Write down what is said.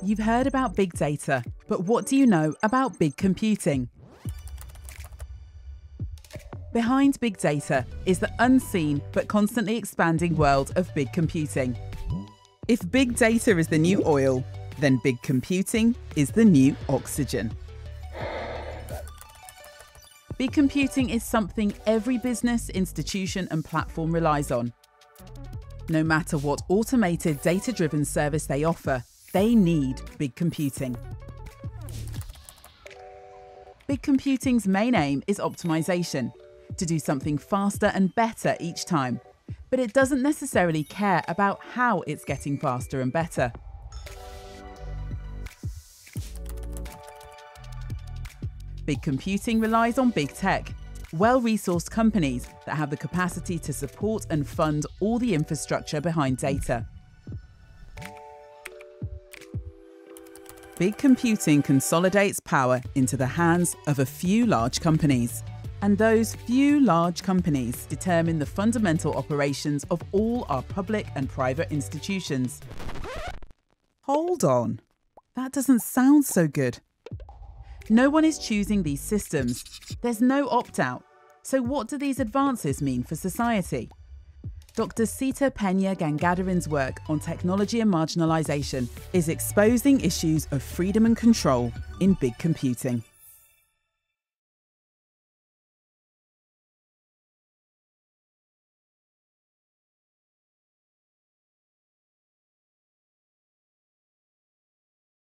You've heard about big data, but what do you know about big computing? Behind big data is the unseen but constantly expanding world of big computing. If big data is the new oil, then big computing is the new oxygen. Big computing is something every business, institution, and platform relies on. No matter what automated data driven service they offer, they need big computing. Big computing's main aim is optimization, to do something faster and better each time. But it doesn't necessarily care about how it's getting faster and better. Big computing relies on big tech, well resourced companies that have the capacity to support and fund all the infrastructure behind data. Big computing consolidates power into the hands of a few large companies. And those few large companies determine the fundamental operations of all our public and private institutions. Hold on. That doesn't sound so good. No one is choosing these systems. There's no opt out. So, what do these advances mean for society? Dr. Seeta Peña Gangadharan's work on technology and marginalisation is exposing issues of freedom and control in big computing.